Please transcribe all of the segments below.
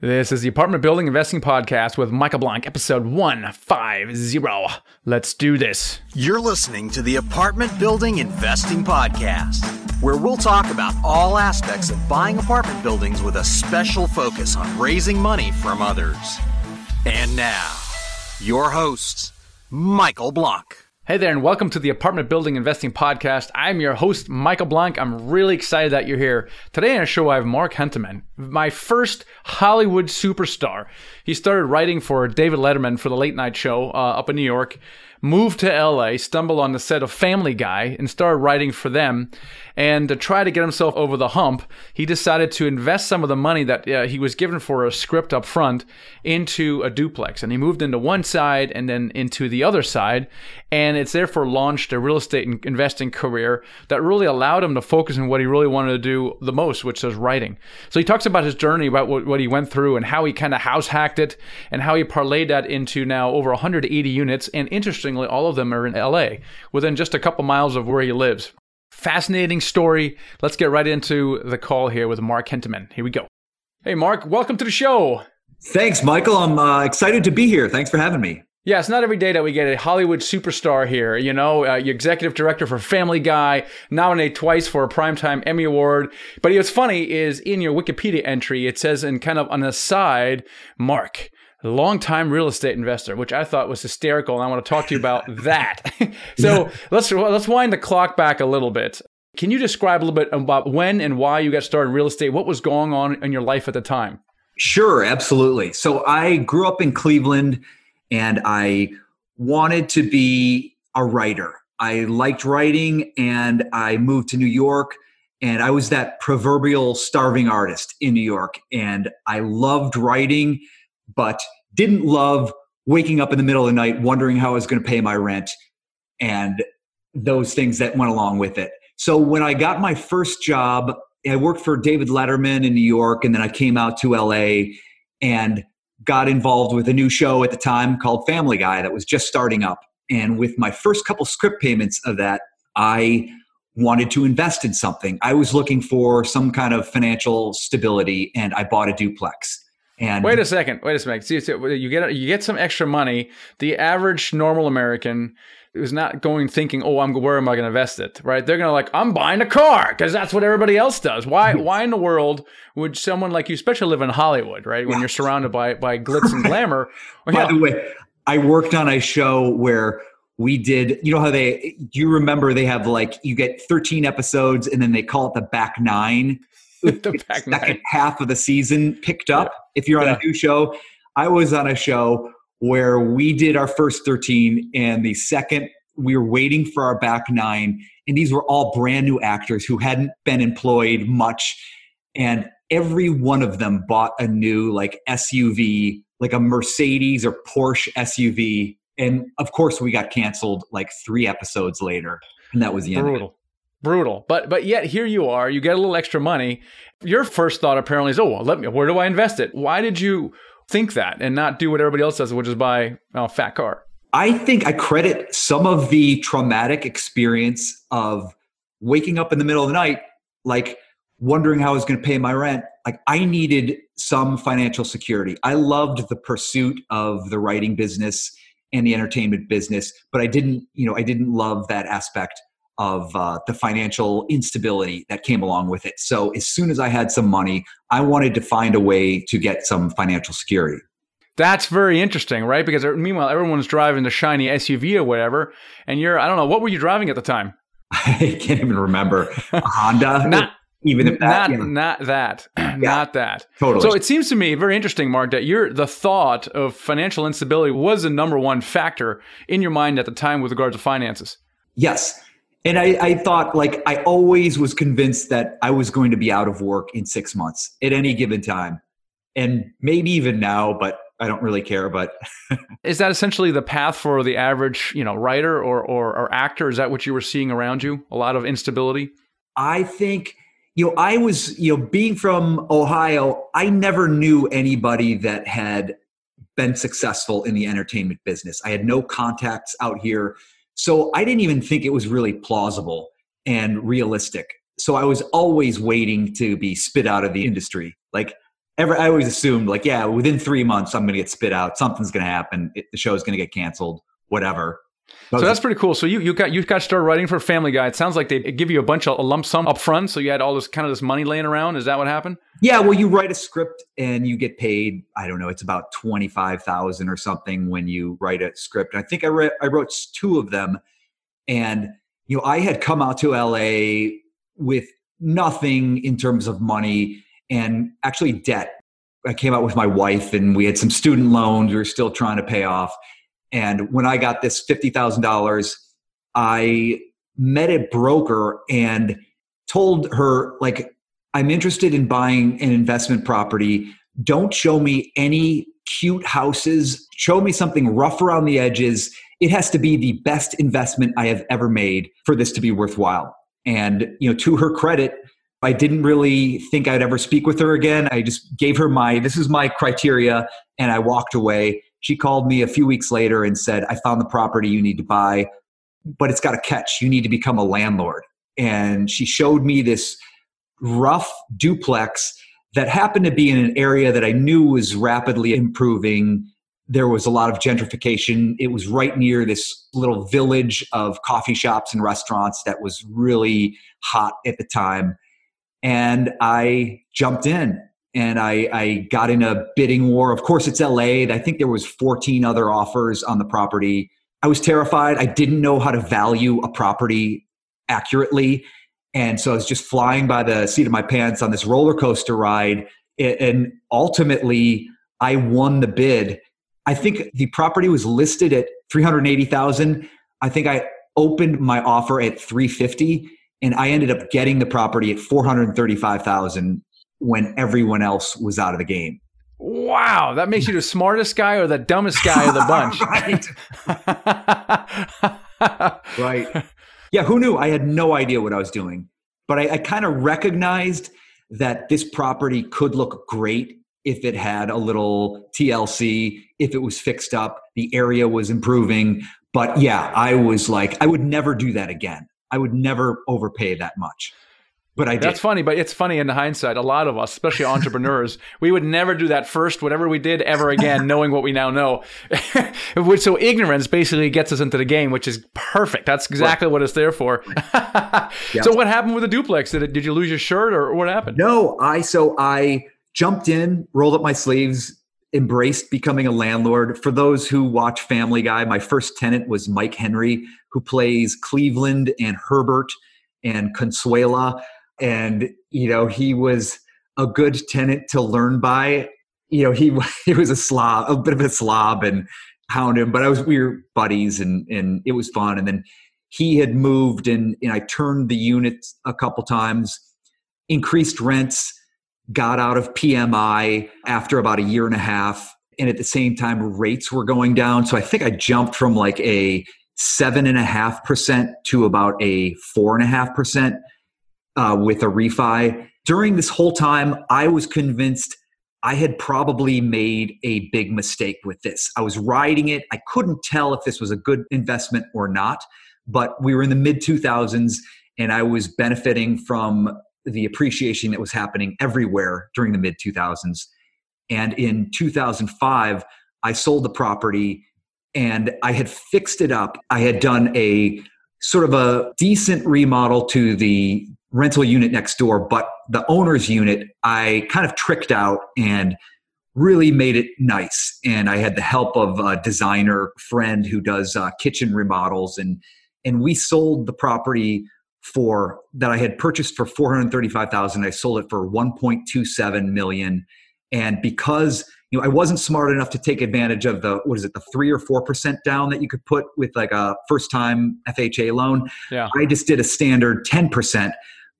This is the Apartment Building Investing Podcast with Michael Blank, episode 150. Let's do this. You're listening to the Apartment Building Investing Podcast, where we'll talk about all aspects of buying apartment buildings with a special focus on raising money from others. And now, your host, Michael Blank. Hey there, and welcome to the Apartment Building Investing Podcast. I'm your host, Michael Blank. I'm really excited that you're here. Today on the show, I have Mark Hentemann, my first Hollywood superstar. He started writing for David Letterman for the late night show uh, up in New York moved to LA, stumbled on the set of Family Guy, and started writing for them. And to try to get himself over the hump, he decided to invest some of the money that uh, he was given for a script up front into a duplex. And he moved into one side and then into the other side. And it's therefore launched a real estate investing career that really allowed him to focus on what he really wanted to do the most, which was writing. So he talks about his journey, about what, what he went through, and how he kind of house hacked it, and how he parlayed that into now over 180 units. And interestingly, all of them are in LA, within just a couple miles of where he lives. Fascinating story. Let's get right into the call here with Mark Hentemann. Here we go. Hey, Mark, welcome to the show. Thanks, Michael. I'm uh, excited to be here. Thanks for having me. Yeah, it's not every day that we get a Hollywood superstar here. You know, uh, executive director for Family Guy, nominated twice for a Primetime Emmy Award. But what's funny is in your Wikipedia entry, it says in kind of an aside, Mark, longtime real estate investor, which I thought was hysterical, and I want to talk to you about that. so yeah. let's let's wind the clock back a little bit. Can you describe a little bit about when and why you got started in real estate? What was going on in your life at the time? Sure, absolutely. So I grew up in Cleveland, and I wanted to be a writer. I liked writing, and I moved to New York. And I was that proverbial starving artist in New York. And I loved writing but didn't love waking up in the middle of the night wondering how I was going to pay my rent and those things that went along with it. So when I got my first job, I worked for David Letterman in New York and then I came out to LA and got involved with a new show at the time called Family Guy that was just starting up. And with my first couple script payments of that, I wanted to invest in something. I was looking for some kind of financial stability and I bought a duplex. And wait a second, wait a second. See, you get you get some extra money. The average normal American is not going thinking, "Oh, I'm where am I going to invest it?" Right? They're going to like, "I'm buying a car" because that's what everybody else does. Why? why in the world would someone like you, especially live in Hollywood, right, when you're surrounded by by glitz and glamour? Well, by the way, I worked on a show where we did you know how they you remember they have like you get 13 episodes and then they call it the back nine the second nine. half of the season picked up. Yeah. If you're on yeah. a new show, I was on a show where we did our first 13, and the second we were waiting for our back nine, and these were all brand new actors who hadn't been employed much, and every one of them bought a new like SUV, like a Mercedes or Porsche SUV, and of course we got canceled like three episodes later, and that was the Brutal. end brutal. But but yet here you are, you get a little extra money. Your first thought apparently is, oh, well, let me. Where do I invest it? Why did you think that and not do what everybody else does, which is buy a fat car? I think I credit some of the traumatic experience of waking up in the middle of the night, like wondering how I was going to pay my rent. Like I needed some financial security. I loved the pursuit of the writing business and the entertainment business, but I didn't, you know, I didn't love that aspect of uh, the financial instability that came along with it. So as soon as I had some money, I wanted to find a way to get some financial security. That's very interesting, right? Because uh, meanwhile, everyone's driving the shiny SUV or whatever, and you're I don't know what were you driving at the time? I can't even remember. A Honda. not even if that, not yeah. not that, yeah, not that. Totally. So it seems to me very interesting, Mark, that you're the thought of financial instability was the number one factor in your mind at the time with regards to finances. Yes, and I, I, thought like i always was convinced that i was going to be out of work in six months at any given time. And maybe even now but i don't really care but is that essentially the path for the average you know writer or, or, or actor? Is that what you were seeing around you? A lot of instability? I think you know i was you know being from ohio i never knew anybody that had been successful in the entertainment business. I had no contacts out here so I didn't even think it was really plausible and realistic. So I was always waiting to be spit out of the industry. Like Ever, I always assumed like, yeah, within three months, I'm going to get spit out. Something's going to happen. It, the show's going to get canceled. Whatever. So that's pretty cool. So you, you got you got started writing for Family Guy. It sounds like they give you a bunch of a lump sum up front, so you had all this kind of this money laying around. Is that what happened? Yeah, well, you write a script and you get paid. I don't know, it's about twenty five thousand or something when you write a script. I think I read I wrote two of them, and you know I had come out to LA with nothing in terms of money and actually debt. I came out with my wife and we had some student loans we were still trying to pay off and when I got this $50,000, I met a broker and told her, like, I'm interested in buying an investment property. Don't show me any cute houses. Show me something rough around the edges. It has to be the best investment I have ever made for this to be worthwhile. And, you know, to her credit, I didn't really think I'd ever speak with her again. I just gave her my, this is my criteria, and I walked away. She called me a few weeks later and said, I found the property you need to buy, but it's got a catch. You need to become a landlord. And she showed me this rough duplex that happened to be in an area that I knew was rapidly improving. There was a lot of gentrification. It was right near this little village of coffee shops and restaurants that was really hot at the time. And I jumped in and I, I, got in a bidding war. Of course, it's LA. I think there was 14 other offers on the property. I was terrified. I didn't know how to value a property accurately, and so I was just flying by the seat of my pants on this roller coaster ride. And ultimately, I won the bid. I think the property was listed at 380,000. I think I opened my offer at 350 and I ended up getting the property at 435,000 when everyone else was out of the game. Wow, that makes you the smartest guy or the dumbest guy of the bunch. right. right. Yeah, who knew? I had no idea what I was doing. But I, I kind of recognized that this property could look great if it had a little TLC, if it was fixed up, the area was improving. But yeah, I was like, I would never do that again. I would never overpay that much but I did. That's funny, but it's funny in hindsight. A lot of us, especially entrepreneurs, we would never do that first, whatever we did ever again, knowing what we now know. so ignorance basically gets us into the game, which is perfect. That's exactly right. what it's there for. yep. So what happened with the duplex? Did it, did you lose your shirt or what happened? No, I so I jumped in, rolled up my sleeves, embraced becoming a landlord. For those who watch Family Guy, my first tenant was Mike Henry, who plays Cleveland and Herbert and Consuela and you know he was a good tenant to learn by. You know he he was a slob, a bit of a slob, and hound him. But I was we were buddies, and and it was fun. And then he had moved, and and I turned the unit a couple times, increased rents, got out of PMI after about a year and a half, and at the same time rates were going down. So I think I jumped from like a seven and a half percent to about a four and a half percent uh, with a refi. During this whole time, I was convinced I had probably made a big mistake with this. I was riding it. I couldn't tell if this was a good investment or not, but we were in the mid 2000s and I was benefiting from the appreciation that was happening everywhere during the mid 2000s. And in 2005, I sold the property and I had fixed it up. I had done a sort of a decent remodel to the rental unit next door, but the owner's unit, I kind of tricked out and really made it nice. And I had the help of a designer friend who does uh, kitchen remodels, and and we sold the property for that I had purchased for four hundred thirty-five thousand. I sold it for one point two seven million, and because you know I wasn't smart enough to take advantage of the what is it the three or four percent down that you could put with like a first time FHA loan. Yeah. I just did a standard ten percent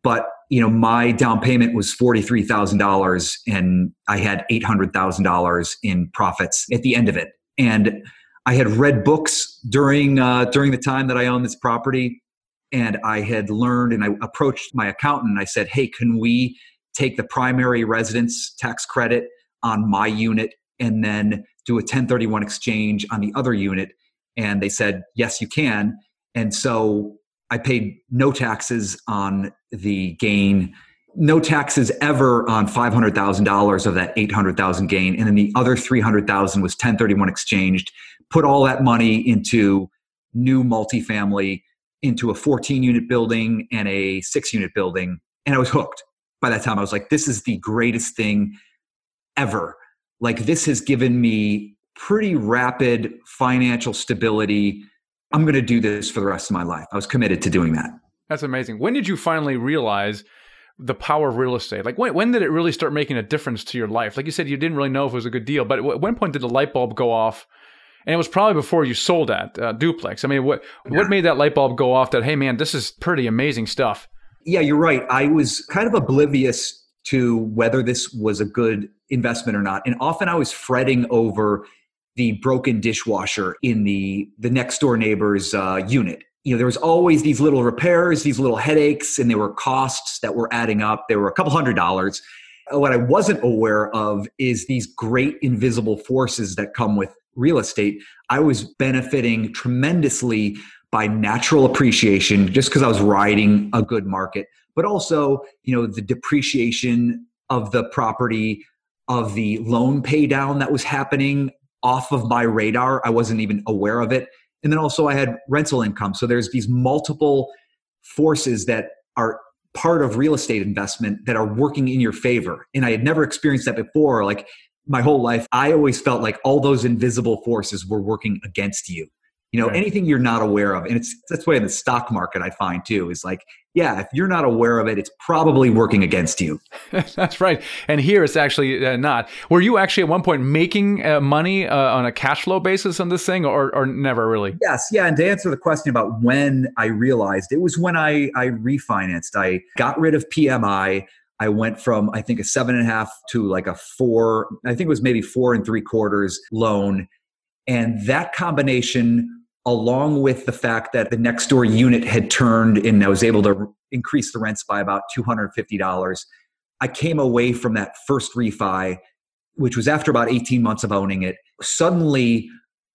but you know my down payment was $43000 and i had $800000 in profits at the end of it. And i had read books during uh, during the time that i owned this property and i had learned and i approached my accountant and i said hey can we take the primary residence tax credit on my unit and then do a 1031 exchange on the other unit? And they said yes you can. And so I paid no taxes on the gain no taxes ever on $500,000 of that 800,000 gain. And then the other 300,000 was 1031 exchanged, put all that money into new multifamily, into a 14 unit building and a six unit building. And I was hooked by that time. I was like, this is the greatest thing ever. Like, this has given me pretty rapid financial stability. I'm going to do this for the rest of my life. I was committed to doing that. That's amazing. When did you finally realize the power of real estate? Like when, when did it really start making a difference to your life? Like you said, you didn't really know if it was a good deal, but at one point did the light bulb go off? And it was probably before you sold that uh, duplex. I mean, what yeah. what made that light bulb go off? That hey, man, this is pretty amazing stuff. Yeah, you're right. I was kind of oblivious to whether this was a good investment or not, and often I was fretting over the broken dishwasher in the the next door neighbor's uh, unit you know, there was always these little repairs, these little headaches, and there were costs that were adding up. There were a couple hundred dollars. What I wasn't aware of is these great invisible forces that come with real estate. I was benefiting tremendously by natural appreciation just because I was riding a good market, but also, you know, the depreciation of the property, of the loan pay down that was happening off of my radar. I wasn't even aware of it and then also I had rental income. So there's these multiple forces that are part of real estate investment that are working in your favor. And I had never experienced that before. Like my whole life, I always felt like all those invisible forces were working against you you know right. anything you're not aware of and it's that's why in the stock market i find too is like yeah if you're not aware of it it's probably working against you. That's right. And here it's actually uh, not. Were you actually at one point making uh, money uh, on a cash flow basis on this thing or, or never really? Yes yeah and to answer the question about when i realized it was when i i refinanced. I got rid of pmi I went from I think a seven and a half to like a four. I think it was maybe four and three quarters loan, and that combination along with the fact that the next door unit had turned and I was able to increase the rents by about $250, I came away from that first refi, which was after about 18 months of owning it. Suddenly,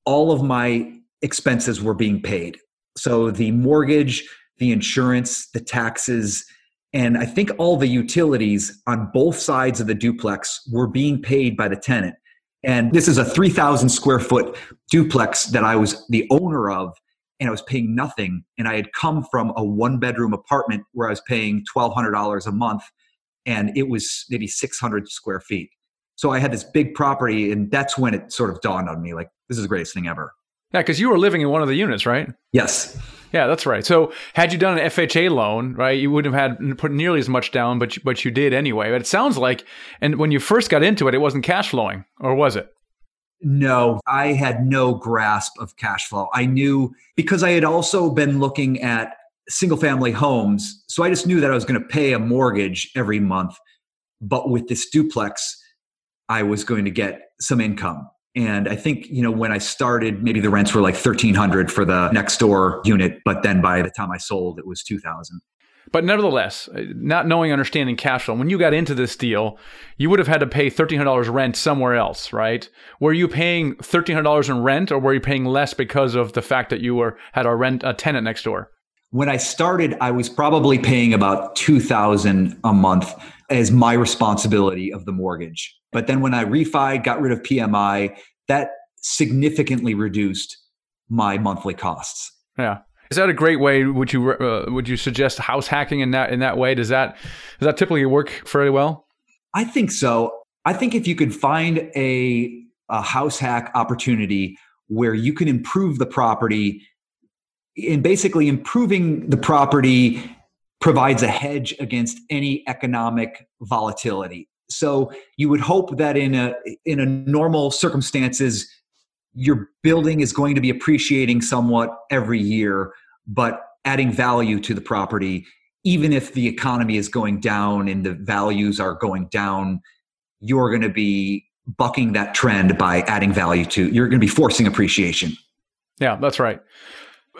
all of my expenses were being paid. So the mortgage, the insurance, the taxes, and I think all the utilities on both sides of the duplex were being paid by the tenant. And this is a 3,000 square foot duplex that I was the owner of, and I was paying nothing. And I had come from a one bedroom apartment where I was paying $1,200 a month, and it was maybe 600 square feet. So I had this big property, and that's when it sort of dawned on me like, this is the greatest thing ever. Yeah, because you were living in one of the units, right? Yes. Yeah, that's right. So had you done an FHA loan, right, you wouldn't have had put nearly as much down, but you, but you did anyway. But it sounds like, and when you first got into it, it wasn't cash flowing, or was it? No, I had no grasp of cash flow. I knew because I had also been looking at single family homes. So I just knew that I was going to pay a mortgage every month. But with this duplex, I was going to get some income and i think you know when i started maybe the rents were like 1300 for the next door unit but then by the time i sold it was 2000 but nevertheless uh, not knowing understanding cash flow when you got into this deal you would have had to pay $1300 rent somewhere else right? Were you paying $1300 in rent or were you paying less because of the fact that you were had a rent a tenant next door? When i started i was probably paying about 2000 a month as my responsibility of the mortgage but then when I refi, got rid of PMI, that significantly reduced my monthly costs. Yeah. Is that a great way? Would you uh, would you suggest house hacking in that in that way? Does that does that typically work fairly well? I think so. I think if you could find a a house hack opportunity where you can improve the property, and basically improving the property provides a hedge against any economic volatility. So you would hope that in a in a normal circumstances, your building is going to be appreciating somewhat every year, but adding value to the property, even if the economy is going down and the values are going down, you're going to be bucking that trend by adding value to. You're going to be forcing appreciation. Yeah, that's right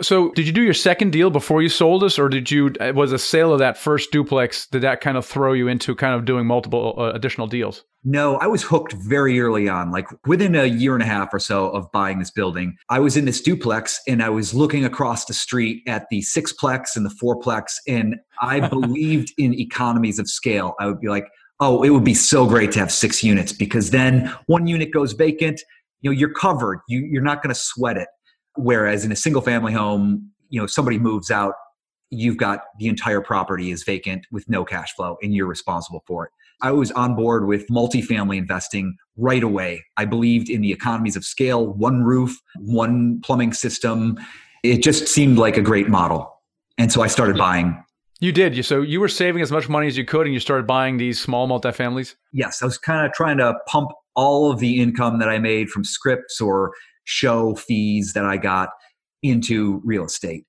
So, did you do your second deal before you sold us, or did you was a sale of that first duplex? Did that kind of throw you into kind of doing multiple uh, additional deals? No, I was hooked very early on. Like within a year and a half or so of buying this building, I was in this duplex and I was looking across the street at the sixplex and the fourplex, and I believed in economies of scale. I would be like, oh, it would be so great to have six units because then one unit goes vacant. You know, you're covered. You, you're not going to sweat it. Whereas in a single family home, you know, somebody moves out, you've got the entire property is vacant with no cash flow and you're responsible for it. I was on board with multifamily investing right away. I believed in the economies of scale, one roof, one plumbing system. It just seemed like a great model. And so I started buying. You did. So you were saving as much money as you could and you started buying these small multifamilies? Yes. I was kind of trying to pump all of the income that I made from scripts or show fees that I got into real estate.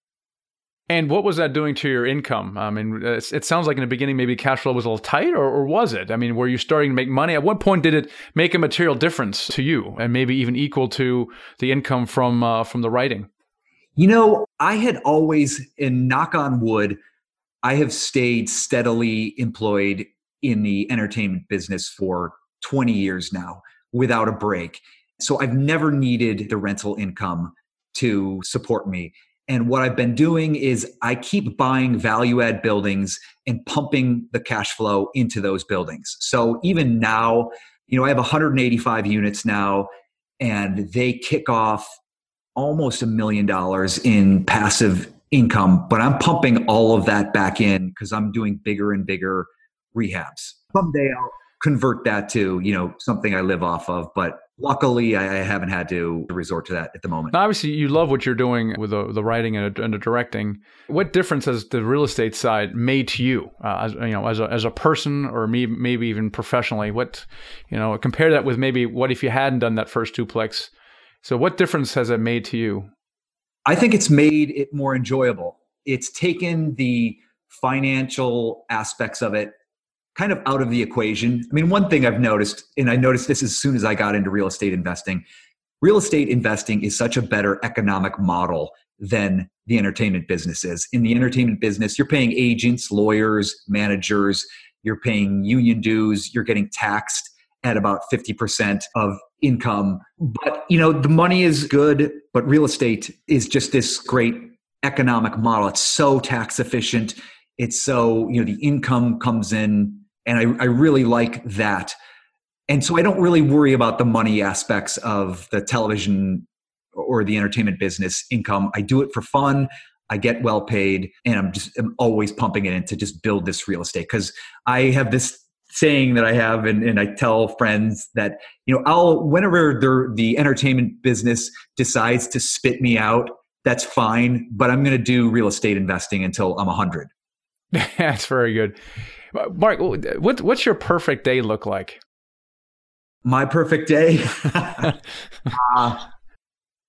And what was that doing to your income? I mean, it sounds like in the beginning maybe cash flow was a little tight, or, or, was it? I mean, were you starting to make money? At what point did it make a material difference to you, and maybe even equal to the income from uh, from the writing? You know, I had always, in knock on wood, I have stayed steadily employed in the entertainment business for 20 years now without a break. So I've never needed the rental income to support me. And what I've been doing is I keep buying value add buildings and pumping the cash flow into those buildings. So even now, you know, I have 185 units now, and they kick off almost a million dollars in passive income, but I'm pumping all of that back in because I'm doing bigger and bigger rehabs. Someday I'll convert that to, you know, something I live off of, but luckily I haven't had to resort to that at the moment. Now, obviously, you love what you're doing with the, the writing and, and the directing. What difference has the real estate side made to you, uh, as you know, as a as a person, or me, maybe even professionally? What you know, compare that with maybe what if you hadn't done that first duplex? So, what difference has it made to you? I think it's made it more enjoyable. It's taken the financial aspects of it kind of out of the equation. I mean, one thing I've noticed, and I noticed this as soon as I got into real estate investing, real estate investing is such a better economic model than the entertainment business is. In the entertainment business, you're paying agents, lawyers, managers, you're paying union dues, you're getting taxed at about 50% of income. But, you know, the money is good, but real estate is just this great economic model. It's so tax efficient. It's so, you know, the income comes in and I, I really like that. And so I don't really worry about the money aspects of the television or the entertainment business income. I do it for fun. I get well paid, and I'm just I'm always pumping it in to just build this real estate because I have this saying that I have, and, and I tell friends that you know I'll whenever the the entertainment business decides to spit me out, that's fine, but I'm going to do real estate investing until I'm a 100. that's very good. Mark, what, what's your perfect day look like? My perfect day? uh,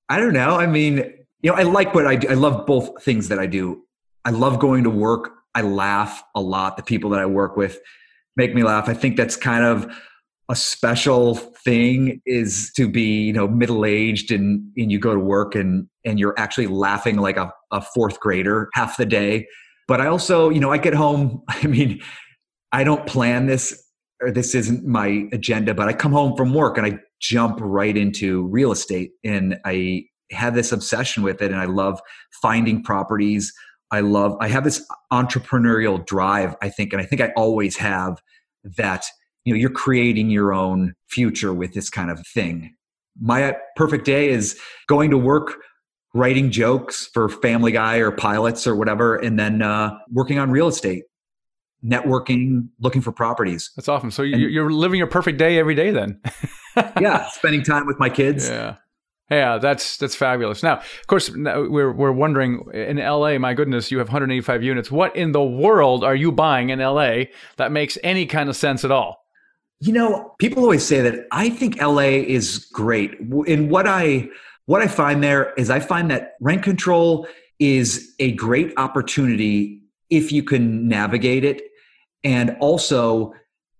I don't know. I mean, you know, I like what I do. I love both things that I do. I love going to work. I laugh a lot. The people that I work with make me laugh. I think that's kind of a special thing is to be, you know, middle aged and, and you go to work and, and you're actually laughing like a, a fourth grader half the day. But I also, you know, I get home. I mean, I don't plan this or this isn't my agenda, but I come home from work and I jump right into real estate and I have this obsession with it and I love finding properties. I love I have this entrepreneurial drive, I think, and I think I always have that, you know, you're creating your own future with this kind of thing. My perfect day is going to work writing jokes for Family Guy or pilots or whatever, and then uh, working on real estate networking, looking for properties. That's awesome. So and, you're living your perfect day every day then. yeah, spending time with my kids. Yeah. Yeah, that's that's fabulous. Now, of course, we're we're wondering in LA. My goodness, you have 185 units. What in the world are you buying in LA that makes any kind of sense at all? You know, people always say that. I think LA is great. And what I what I find there is, I find that rent control is a great opportunity if you can navigate it and also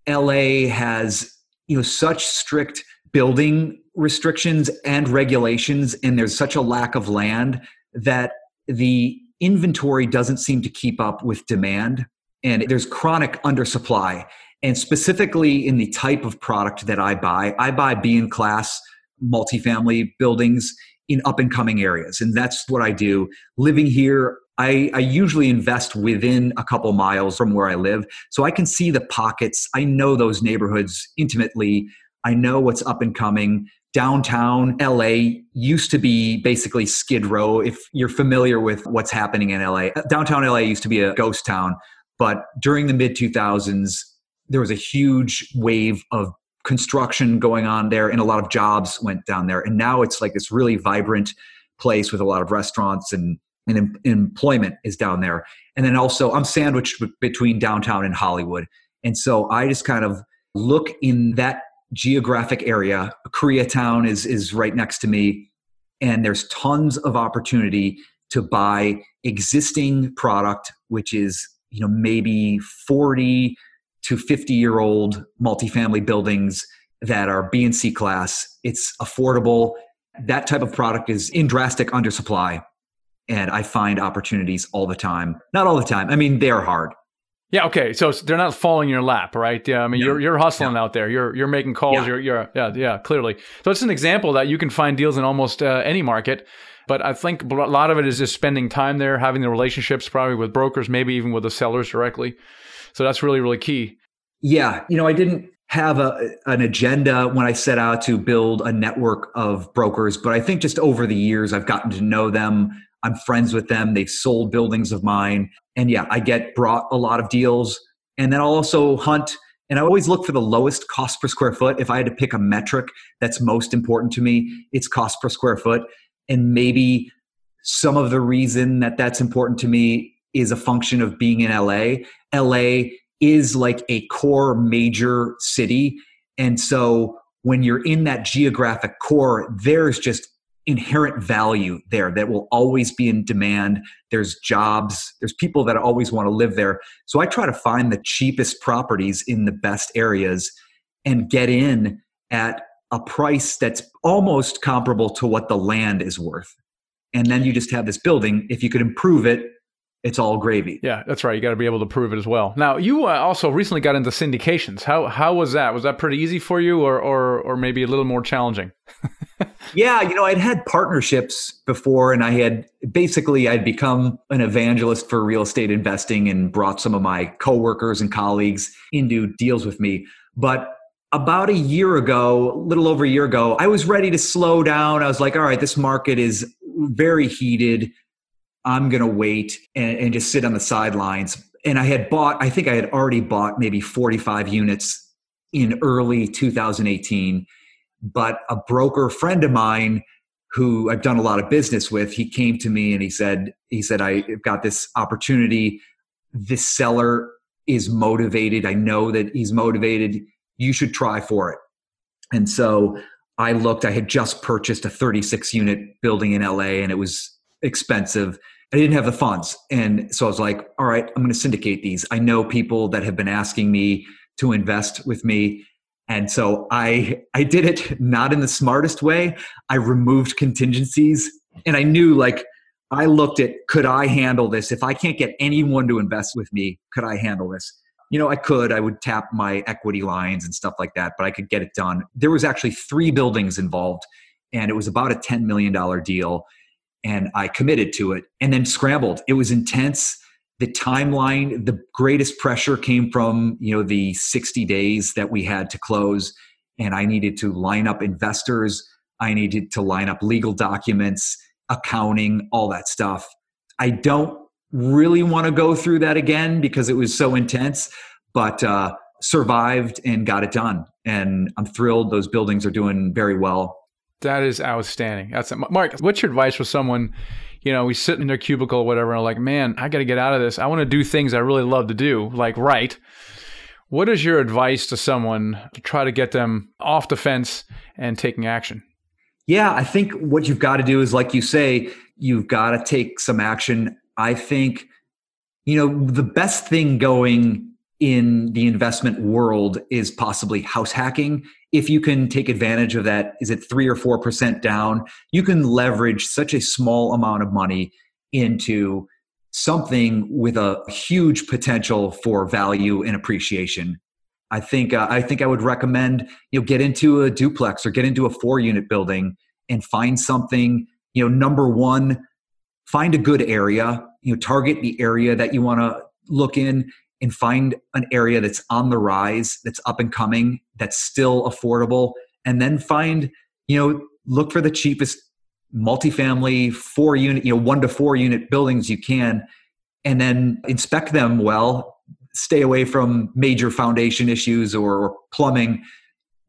LA has you know such strict building restrictions and regulations and there's such a lack of land that the inventory doesn't seem to keep up with demand and there's chronic undersupply. And specifically in the type of product that I buy, I buy B and class multifamily buildings in up and coming areas. And that's what I do. Living here, I, I, usually invest within a couple miles from where I live. So I can see the pockets. I know those neighborhoods intimately. I know what's up and coming. Downtown LA used to be basically Skid Row. If you're familiar with what's happening in LA, uh, downtown LA used to be a ghost town. But during the mid 2000s, there was a huge wave of construction going on there and a lot of jobs went down there. And now it's like this really vibrant place with a lot of restaurants and, and em- employment is down there. And then also, I'm sandwiched between downtown and Hollywood. And so I just kind of look in that geographic area. Koreatown is, is right next to me. And there's tons of opportunity to buy existing product, which is you know maybe 40 to 50 year old multifamily buildings that are B and C class. It's affordable. That type of product is in drastic undersupply. And I find opportunities all the time. Not all the time. I mean, they are hard. Yeah. Okay. So they're not falling in your lap, right? Yeah. I mean, you're you're hustling out there. You're you're making calls. Yeah. You're you're yeah yeah clearly. So it's an example that you can find deals in almost uh, any market. But I think a lot of it is just spending time there, having the relationships probably with brokers, maybe even with the sellers directly. So that's really, really key. Yeah. You know, I didn't have a, an agenda when I set out to build a network of brokers, but I think just over the years, I've gotten to know them. I'm friends with them. They've sold buildings of mine. And yeah, I get brought a lot of deals. And then I'll also hunt and I always look for the lowest cost per square foot. If I had to pick a metric that's most important to me, it's cost per square foot and maybe some of the reason that that's important to me is a function of being in LA. LA is like a core major city. And so when you're in that geographic core, there's just inherent value there that will always be in demand. There's jobs, there's people that always want to live there. So I try to find the cheapest properties in the best areas and get in at a price that's almost comparable to what the land is worth. And then you just have this building. If you could improve it, it's all gravy. Yeah, that's right. You got to be able to prove it as well. Now, you uh, also recently got into syndications. How how was that? Was that pretty easy for you, or or or maybe a little more challenging? yeah, you know, I'd had partnerships before, and I had basically I'd become an evangelist for real estate investing and brought some of my coworkers and colleagues into deals with me. But about a year ago, a little over a year ago, I was ready to slow down. I was like, all right, this market is very heated. I'm going to wait and, and, just sit on the sidelines. And I had bought, I think I had already bought maybe 45 units in early 2018. But a broker friend of mine who I've done a lot of business with, he came to me and he said, he said, I've got this opportunity. This seller is motivated. I know that he's motivated you should try for it. And so I looked, I had just purchased a 36 unit building in LA and it was expensive. I didn't have the funds. And so I was like, all right, I'm going to syndicate these. I know people that have been asking me to invest with me. And so I I did it not in the smartest way. I removed contingencies and I knew like I looked at could I handle this? If I can't get anyone to invest with me, could I handle this? you know, I could, I would tap my equity lines and stuff like that, but I could get it done. There was actually three buildings involved, and it was about a $10 million deal. And I committed to it and then scrambled. It was intense. The timeline, the greatest pressure came from, you know, the 60 days that we had to close. And I needed to line up investors. I needed to line up legal documents, accounting, all that stuff. I don't really want to go through that again because it was so intense, but uh, survived and got it done. And I'm thrilled. Those buildings are doing very well. That is outstanding. That's Mark. What's your advice for someone? You know, we sit in their cubicle or whatever, and like, man, I got to get out of this. I want to do things I really love to do, like write. What is your advice to someone to try to get them off the fence and taking action? Yeah, I think what you've got to do is, like you say, you've got to take some action. I think, you know, the best thing going in the investment world is possibly house hacking. If you can take advantage of that, is it three or 4% down? You can leverage such a small amount of money into something with a huge potential for value and appreciation. I think uh, I think I would recommend you know get into a duplex or get into a four unit building and find something you know number one find a good area you know target the area that you want to look in and find an area that's on the rise that's up and coming that's still affordable and then find you know look for the cheapest multifamily four unit you know one to four unit buildings you can and then inspect them well. Stay away from major foundation issues or plumbing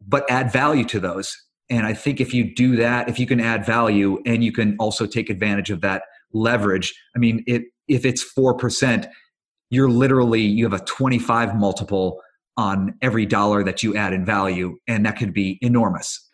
but add value to those. And i think if you do that if you can add value and you can also take advantage of that leverage i mean it, if it's 4% you're literally you have a 25 multiple on every dollar that you add in value and that could be enormous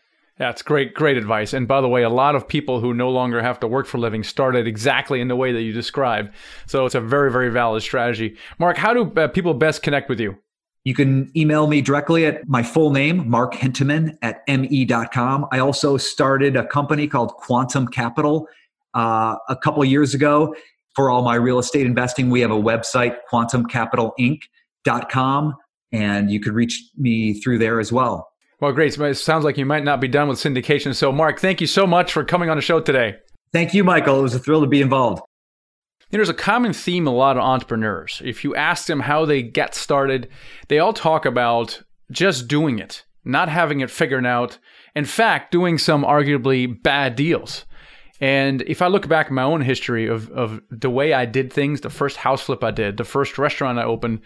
that's great, great advice. And by the way, a lot of people who no longer have to work for a living started exactly in the way that you described. So it's a very, very valid strategy. Mark, how do uh, people best connect with you? You can email me directly at my full name, Mark Hentemann at me.com. I also started a company called Quantum Capital uh, a couple years ago for all my real estate investing. We have a website, quantumcapitalinc.com, and you could reach me through there as well. Well, great. It sounds like you might not be done with syndication. So, Mark, thank you so much for coming on the show today. Thank you, Michael. It was a thrill to be involved. You know, there's a common theme a lot of entrepreneurs. If you ask them how they get started, they all talk about just doing it, not having it figured out. In fact, doing some arguably bad deals. And if I look back at my own history of, of the way I did things, the first house flip I did, the first restaurant I opened,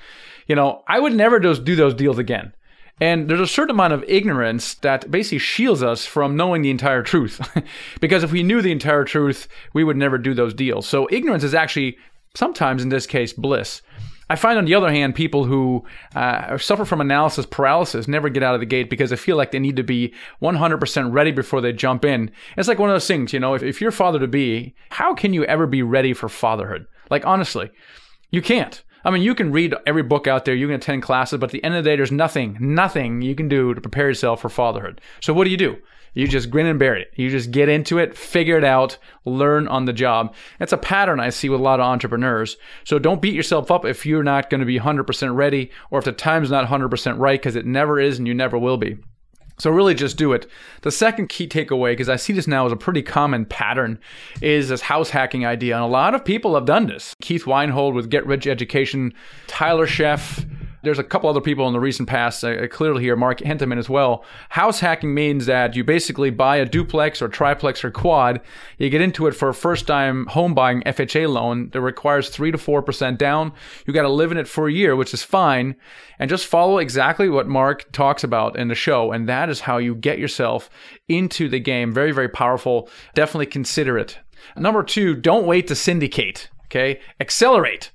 you know, I would never just do those deals again. And there's a certain amount of ignorance that basically shields us from knowing the entire truth. because if we knew the entire truth, we would never do those deals. So ignorance is actually sometimes, in this case, bliss. I find, on the other hand, people who uh, suffer from analysis paralysis never get out of the gate because they feel like they need to be 100% ready before they jump in. It's like one of those things, you know, if, if you're father to be, how can you ever be ready for fatherhood? Like, honestly, you can't. I mean, you can read every book out there, you can attend classes, but at the end of the day, there's nothing, nothing you can do to prepare yourself for fatherhood. So what do you do? You just grin and bear it. You just get into it, figure it out, learn on the job. That's a pattern I see with a lot of entrepreneurs. So don't beat yourself up if you're not going to be 100% ready or if the time's not 100% right because it never is and you never will be. So really just do it. The second key takeaway, because I see this now as a pretty common pattern, is this house hacking idea. And a lot of people have done this. Keith Weinhold with Get Rich Education, Tyler Sheff, there's a couple other people in the recent past, uh, clearly here, Mark Hentemann as well. House hacking means that you basically buy a duplex or triplex or quad. You get into it for a first time home buying FHA loan that requires 3 to 4% down. You got to live in it for a year, which is fine. And just follow exactly what Mark talks about in the show. And that is how you get yourself into the game. Very, very powerful. Definitely consider it. Number two, don't wait to syndicate. Okay. Accelerate.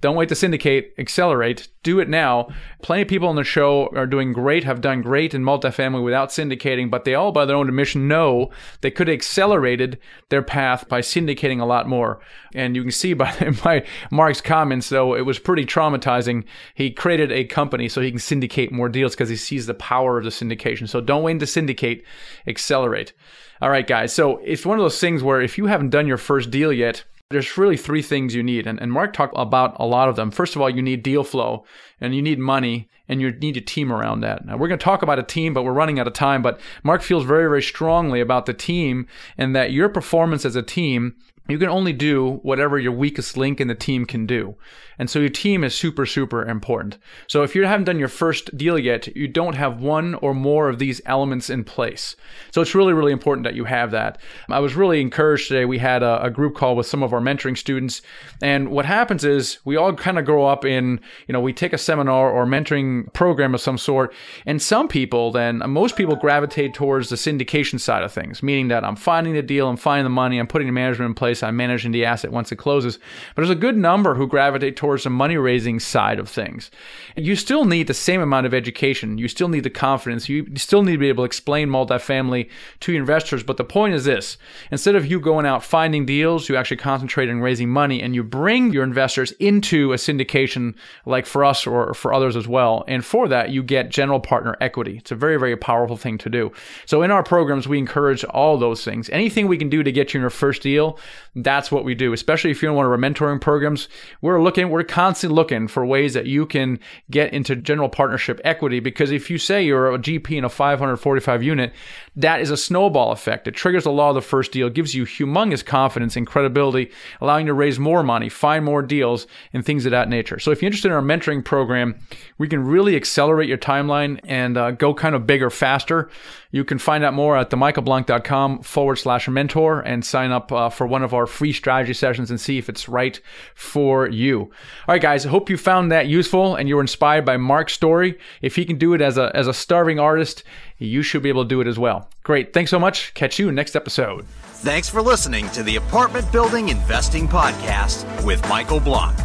Don't wait to syndicate, accelerate, do it now. Plenty of people on the show are doing great, have done great in multifamily without syndicating, but they all, by their own admission, know they could have accelerated their path by syndicating a lot more. And you can see by, by Mark's comments, though, it was pretty traumatizing. He created a company so he can syndicate more deals because he sees the power of the syndication. So don't wait to syndicate, accelerate. All right, guys. So it's one of those things where if you haven't done your first deal yet, there's really three things you need. And, and Mark talked about a lot of them. First of all, you need deal flow and you need money and you need a team around that. Now, we're going to talk about a team, but we're running out of time. But Mark feels very, very strongly about the team and that your performance as a team you can only do whatever your weakest link in the team can do. And so your team is super, super important. So if you haven't done your first deal yet, you don't have one or more of these elements in place. So it's really, really important that you have that. I was really encouraged today. We had a, a group call with some of our mentoring students. And what happens is we all kind of grow up in, you know, we take a seminar or mentoring program of some sort. And some people then, most people gravitate towards the syndication side of things, meaning that I'm finding the deal, I'm finding the money, I'm putting the management in place place. I'm managing the asset once it closes. But there's a good number who gravitate towards the money raising side of things. You still need the same amount of education. You still need the confidence. You still need to be able to explain multifamily to investors. But the point is this instead of you going out finding deals, you actually concentrate on raising money and you bring your investors into a syndication like for us or for others as well. And for that, you get general partner equity. It's a very, very powerful thing to do. So in our programs, we encourage all those things. Anything we can do to get you in your first deal, that's what we do. Especially if you're in one of our mentoring programs, we're looking, we're constantly looking for ways that you can get into general partnership equity. Because if you say you're a GP in a 545 unit, that is a snowball effect. It triggers the law of the first deal, gives you humongous confidence and credibility, allowing you to raise more money, find more deals, and things of that nature. So if you're interested in our mentoring program, we can really accelerate your timeline and uh, go kind of bigger faster. You can find out more at themichaelblank.com forward slash mentor and sign up uh, for one of our free strategy sessions and see if it's right for you. All right, guys, I hope you found that useful and you were inspired by Mark's story. If he can do it as a, as a starving artist, you should be able to do it as well. Great. Thanks so much. Catch you next episode. Thanks for listening to the Apartment Building Investing Podcast with Michael Blank.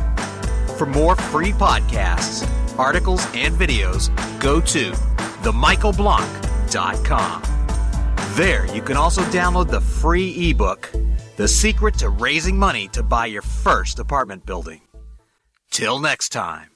For more free podcasts, articles, and videos, go to themichaelblank.com. There, you can also download the free ebook, The Secret to Raising Money to Buy Your First Apartment Building. Till next time.